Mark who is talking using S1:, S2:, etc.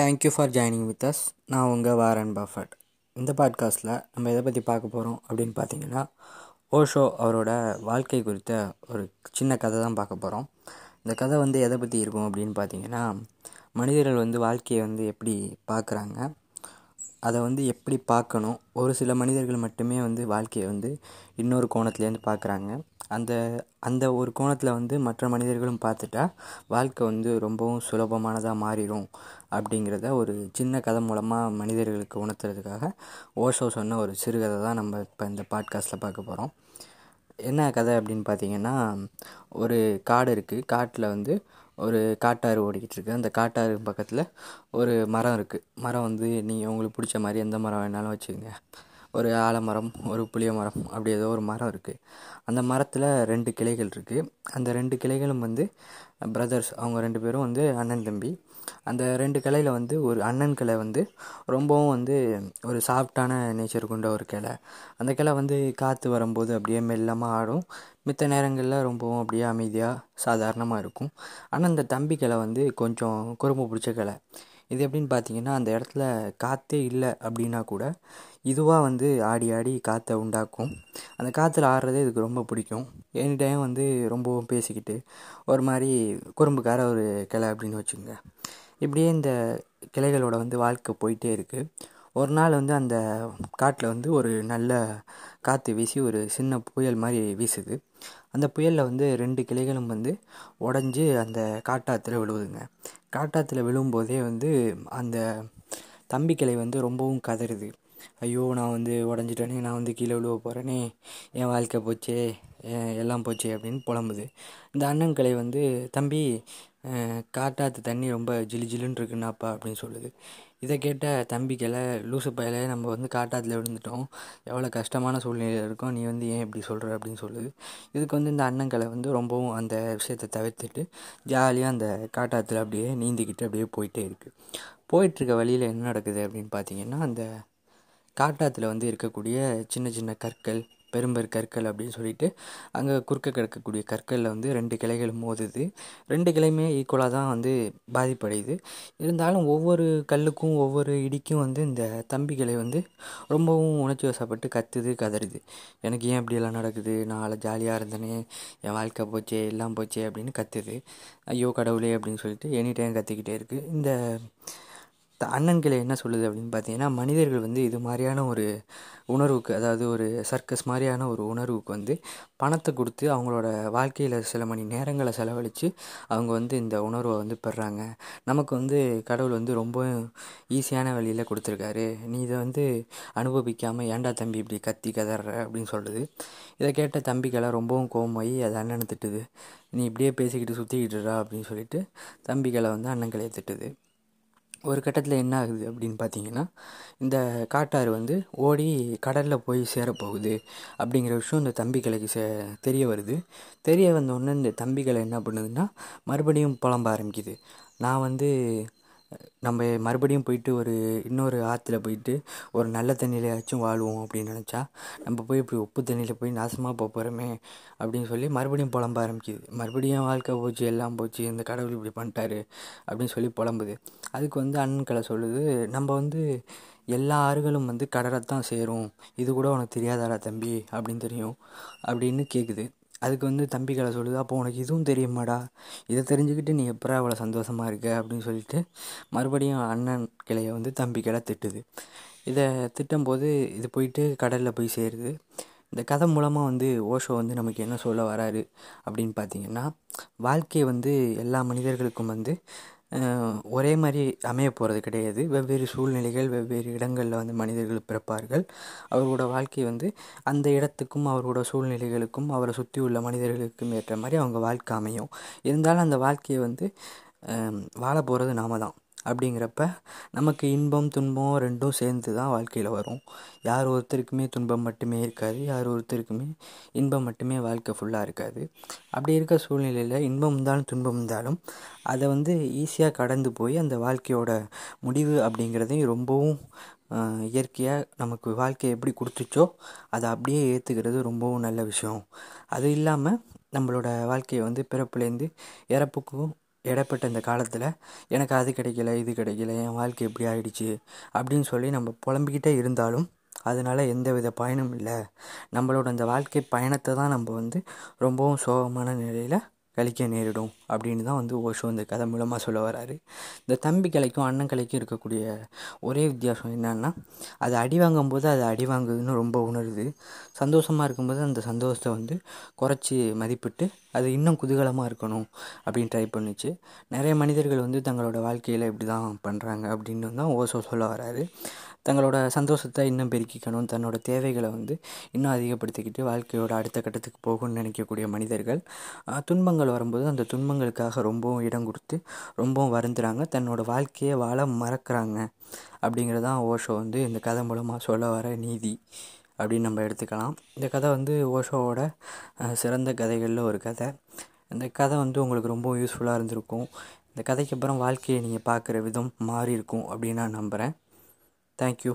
S1: Thank you for joining with us நான் உங்கள் Warren Buffett. இந்த பாட்காஸ்ட்டில் நம்ம எதை பற்றி பார்க்க போகிறோம் அப்படின்னு பார்த்தீங்கன்னா ஓஷோ அவரோட வாழ்க்கை குறித்த ஒரு சின்ன கதை தான் பார்க்க போகிறோம் இந்த கதை வந்து எதை பற்றி இருக்கும் அப்படின்னு பார்த்தீங்கன்னா மனிதர்கள் வந்து வாழ்க்கையை வந்து எப்படி பார்க்குறாங்க அதை வந்து எப்படி பார்க்கணும்? ஒரு சில மனிதர்கள் மட்டுமே வந்து வாழ்க்கையை வந்து இன்னொரு கோணத்துலேருந்து பார்க்குறாங்க. அந்த அந்த ஒரு கோணத்தில் வந்து மற்ற மனிதர்களும் பார்த்துட்டா வாழ்க்கை வந்து ரொம்பவும் சுலபமானதாக மாறிடும் அப்படிங்கிறத ஒரு சின்ன கதை மூலமாக மனிதர்களுக்கு உணர்த்துறதுக்காக ஓஷோ சொன்ன ஒரு சிறுகதை தான் நம்ம இப்போ இந்த பாட்காஸ்ட்டில் பார்க்க போகிறோம் என்ன கதை அப்படின்னு பார்த்தீங்கன்னா ஒரு காடு இருக்குது காட்டில் வந்து ஒரு காட்டாறு ஓடிக்கிட்டு இருக்கு அந்த காட்டாறு பக்கத்தில் ஒரு மரம் இருக்குது மரம் வந்து நீங்கள் உங்களுக்கு பிடிச்ச மாதிரி எந்த மரம் வேணாலும் வச்சுக்கோங்க. ஒரு ஆலமரம் ஒரு புளிய மரம் அப்படி ஏதோ ஒரு மரம் இருக்குது அந்த மரத்தில் ரெண்டு கிளைகள் இருக்குது அந்த ரெண்டு கிளைகளும் வந்து பிரதர்ஸ் அவங்க ரெண்டு பேரும் வந்து அண்ணன் தம்பி. அந்த ரெண்டு கிளையில் வந்து ஒரு அண்ணன் கிளை வந்து ரொம்பவும் வந்து ஒரு சாஃப்டான நேச்சர் கொண்ட ஒரு கிளை. அந்த கிளை வந்து காற்று வரும்போது அப்படியே மெல்லமாக ஆடும். மித்த நேரங்களில் ரொம்பவும் அப்படியே அமைதியாக சாதாரணமாக இருக்கும். ஆனால் அந்த தம்பி கிளை வந்து கொஞ்சம் குறும்பு பிடிச்ச கிளை. இது எப்படின்னு பார்த்தீங்கன்னா அந்த இடத்துல காற்றே இல்லை அப்படின்னா கூட இதுவாக வந்து ஆடி ஆடி காற்றை உண்டாக்கும். அந்த காற்றுல ஆடுறதே இதுக்கு ரொம்ப பிடிக்கும். எனி டைம் வந்து ரொம்பவும் பேசிக்கிட்டு ஒரு மாதிரி குறும்புக்கார ஒரு கிளை அப்படின்னு வச்சுக்கோங்க. இப்படியே இந்த கிளைகளோட வந்து வாழ்க்கை போயிட்டே இருக்குது ஒரு நாள் வந்து அந்த காட்டில் வந்து ஒரு நல்ல காற்று வீசி ஒரு சின்ன புயல் மாதிரி வீசுது. அந்த புயலில் வந்து ரெண்டு கிளைகளும் வந்து உடஞ்சி அந்த காட்டாத்தில் விழுவுதுங்க. காட்டாத்தில் விழும்போதே வந்து அந்த தம்பி கிளை வந்து ரொம்பவும் கதறுது. ஐயோ நான் வந்து உடஞ்சிட்டேனே நான் வந்து கீழே விழுவ போகிறேனே என் வாழ்க்கை போச்சே எல்லாம் போச்சே அப்படின்னு புலம்புது. இந்த அண்ணன் கிளை வந்து தம்பி காட்டாத்து தண்ணி ரொம்ப ஜிலு ஜிலுன்னு இருக்குன்னாப்பா அப்படின்னு சொல்லுது. இதை கேட்ட தம்பிக்கலை லூசு பயல நம்ம வந்து காட்டாத்தில் விழுந்துட்டோம். எவ்வளோ கஷ்டமான சூழ்நிலையில் இருக்கோம். நீ வந்து ஏன் இப்படி சொல்கிற அப்படின்னு சொல்லுது இதுக்கு வந்து இந்த அண்ணங்களை வந்து ரொம்பவும் அந்த விஷயத்தை தவிர்த்துட்டு ஜாலியாக அந்த காட்டாத்தில் அப்படியே நீந்திக்கிட்டு அப்படியே போயிட்டே இருக்குது போயிட்டுருக்க வழியில் என்ன நடக்குது அப்படின்னு பார்த்தீங்கன்னா அந்த காட்டாத்தில் வந்து இருக்கக்கூடிய சின்ன சின்ன கற்கள் பெரும்பெரு கற்கள் அப்படின்னு சொல்லிட்டு அங்கே குறுக்க கிடக்கக்கூடிய கற்களில் வந்து ரெண்டு கிளைகள் மோதுது. ரெண்டு கிளையுமே ஈக்குவலாக தான் வந்து பாதிப்படையுது. இருந்தாலும் ஒவ்வொரு கல்லுக்கும் ஒவ்வொரு இடிக்கும் வந்து இந்த தம்பி கிளை வந்து ரொம்பவும் உணர்ச்சி வசப்பட்டு கத்துது கதறுது. எனக்கு ஏன் இப்படியெல்லாம் நடக்குது? நான் ஜாலியாக இருந்தேனே. என் வாழ்க்கை போச்சே எல்லாம் போச்சே அப்படின்னு கத்துது. ஐயோ கடவுளே அப்படின்னு சொல்லிட்டு எனி டைம் கத்திக்கிட்டே இருக்குது இந்த அண்ணன் கிளை என்ன சொல்லுது அப்படின்னு பார்த்தீங்கன்னா மனிதர்கள் வந்து இது மாதிரியான ஒரு உணர்வுக்கு அதாவது ஒரு சர்க்கஸ் மாதிரியான ஒரு உணர்வுக்கு வந்து பணத்தை கொடுத்து அவங்களோட வாழ்க்கையில் சில மணி நேரங்களை செலவழித்து அவங்க வந்து இந்த உணர்வை வந்து பெறாங்க. நமக்கு வந்து கடவுள் வந்து ரொம்ப ஈஸியான வழியில் கொடுத்துருக்காரு. நீ இதை வந்து அனுபவிக்காமல் ஏண்டா தம்பி இப்படி கத்தி கதற அப்படின்னு சொல்லுது. இதை கேட்ட தம்பிக்கெல்லாம் ரொம்பவும் கோமாயி அதை அண்ணனை திட்டுது. நீ இப்படியே பேசிக்கிட்டு சுற்றிக்கிட்டுறா அப்படின்னு சொல்லிட்டு தம்பிகளை வந்து அண்ணன் திட்டுது. ஒரு கட்டத்தில் என்ன ஆகுது அப்படின்னு பார்த்தீங்கன்னா இந்த காட்டாறு வந்து ஓடி கடலில் போய் சேரப்போகுது அப்படிங்கிற விஷயம் இந்த தம்பிகளுக்கு சே தெரிய வருது. தெரிய வந்தோடனே இந்த தம்பிகளை என்ன பண்ணுதுன்னா மறுபடியும் புலம்ப ஆரம்பிக்குது. நான் வந்து நம்ம மறுபடியும் போயிட்டு ஒரு இன்னொரு ஆற்றுல போயிட்டு ஒரு நல்ல தண்ணியிலையாச்சும் வாழ்வோம் அப்படின்னு நினச்சா நம்ம போய் இப்படி உப்பு தண்ணியில் போய் நாசமாக போக போகிறோமே அப்படின்னு சொல்லி மறுபடியும் புலம்ப ஆரம்பிக்குது. மறுபடியும் வாழ்க்கை போச்சு எல்லாம் போச்சு இந்த கடவுள் இப்படி பண்ணிட்டாரு அப்படின்னு சொல்லி புலம்புது. அதுக்கு வந்து அண்ணன்களை சொல்லுது நம்ம வந்து எல்லா ஆறுகளும் வந்து கடலை தான் சேரும். இது கூட உனக்கு தெரியாதாடா தம்பி அப்படின்னு தெரியும் அப்படின்னு கேட்குது அதுக்கு வந்து தம்பிகளை சொல்லுது அப்போ உனக்கு இதுவும் தெரியுமாடா? இதை தெரிஞ்சுக்கிட்டு நீ எப்போ அவ்வளோ சந்தோஷமாக இருக்க? அப்படின்னு சொல்லிட்டு மறுபடியும் அண்ணன் கிளையை வந்து தம்பி கிளை திட்டுது. இதை திட்டும்போது இது போயிட்டு கடலில் போய் சேருது. இந்த கதை மூலமாக வந்து ஓஷோ வந்து நமக்கு என்ன சொல்ல வராரு அப்படின்னு பார்த்தீங்கன்னா வாழ்க்கை வந்து எல்லா மனிதர்களுக்கும் வந்து ஒரே மாதிரி அமைய போகிறது கிடையாது. வெவ்வேறு சூழ்நிலைகள் வெவ்வேறு இடங்களில் வந்து மனிதர்கள் பிறப்பார்கள். அவர்களோட வாழ்க்கை வந்து அந்த இடத்துக்கும் அவர்களோட சூழ்நிலைகளுக்கும் அவரை சுற்றி உள்ள மனிதர்களுக்கும் ஏற்ற மாதிரி அவங்க வாழ்க்கை அமையும். இருந்தாலும் அந்த வாழ்க்கையை வந்து வாழ போகிறது நாம தான் அப்படிங்கிறப்ப நமக்கு இன்பம் துன்பம் ரெண்டும் சேர்ந்து தான் வாழ்க்கையில் வரும். யார் ஒருத்தருக்குமே துன்பம் மட்டுமே இருக்காது யார் ஒருத்தருக்குமே இன்பம் மட்டுமே வாழ்க்கை ஃபுல்லாக இருக்காது. அப்படி இருக்க சூழ்நிலையில் இன்பம் இருந்தாலும் துன்பம் இருந்தாலும் அதை வந்து ஈஸியாக கடந்து போய் அந்த வாழ்க்கையோட முடிவு அப்படிங்கிறதையும் ரொம்பவும் இயற்கையாக நமக்கு வாழ்க்கையை எப்படி கொடுத்துச்சோ அதை அப்படியே ஏற்றுக்கிறது ரொம்பவும் நல்ல விஷயம். அது இல்லாமல் நம்மளோட வாழ்க்கையை வந்து பிறப்புலேருந்து இறப்புக்கும் இடைப்பட்ட இந்த காலத்தில் எனக்கு அது கிடைக்கல இது கிடைக்கல என் வாழ்க்கை எப்படி ஆயிடுச்சு அப்படின்னு சொல்லி நம்ம புலம்பிக்கிட்டே இருந்தாலும் அதனால் எந்த வித பயனும் இல்லை. நம்மளோட அந்த வாழ்க்கை பயணத்தை தான் நம்ம வந்து ரொம்பவும் சோகமான நிலையில் கழிக்க நேரிடும் அப்படின்னு தான் வந்து ஓஷோ இந்த கதை மூலமாக சொல்ல வராரு. இந்த தம்பி கலைக்கும் அண்ணன் கலைக்கும் இருக்கக்கூடிய ஒரே வித்தியாசம் என்னன்னா அது அடி வாங்கும்போது அது அடி வாங்குதுன்னு ரொம்ப உணருது. சந்தோஷமாக இருக்கும்போது அந்த சந்தோஷத்தை வந்து குறைச்சி மதிப்பிட்டு அது இன்னும் குதூகலமாக இருக்கணும் அப்படின்னு ட்ரை பண்ணுச்சு. நிறைய மனிதர்கள் வந்து தங்களோட வாழ்க்கையில் இப்படி தான் பண்ணுறாங்க அப்படின்னு தான் ஓஷோ சொல்ல வராரு. தங்களோட சந்தோஷத்தை இன்னும் பெருக்கிக்கணும். தன்னோட தேவைகளை வந்து இன்னும் அதிகப்படுத்திக்கிட்டு வாழ்க்கையோட அடுத்த கட்டத்துக்கு போகணும்னு நினைக்கக்கூடிய மனிதர்கள் துன்பங்கள் வரும்போது அந்த துன்பங்களுக்காக ரொம்பவும் இடம் கொடுத்து ரொம்பவும் வருந்துறாங்க. தன்னோட வாழ்க்கையை வாழ மறக்கிறாங்க அப்படிங்கிறதான் ஓஷோ வந்து இந்த கதை மூலமாக சொல்ல வர நீதி. அப்படின்னு நம்ம எடுத்துக்கலாம். இந்த கதை வந்து ஓஷோவோட சிறந்த கதைகளில் ஒரு கதை. இந்த கதை வந்து உங்களுக்கு ரொம்ப யூஸ்ஃபுல்லாக இருந்திருக்கும். இந்த கதைக்கு அப்புறம் வாழ்க்கையை நீங்கள் பார்க்குற விதம் மாறி இருக்கும் அப்படின்னு நான் நம்புகிறேன் தேங்க்யூ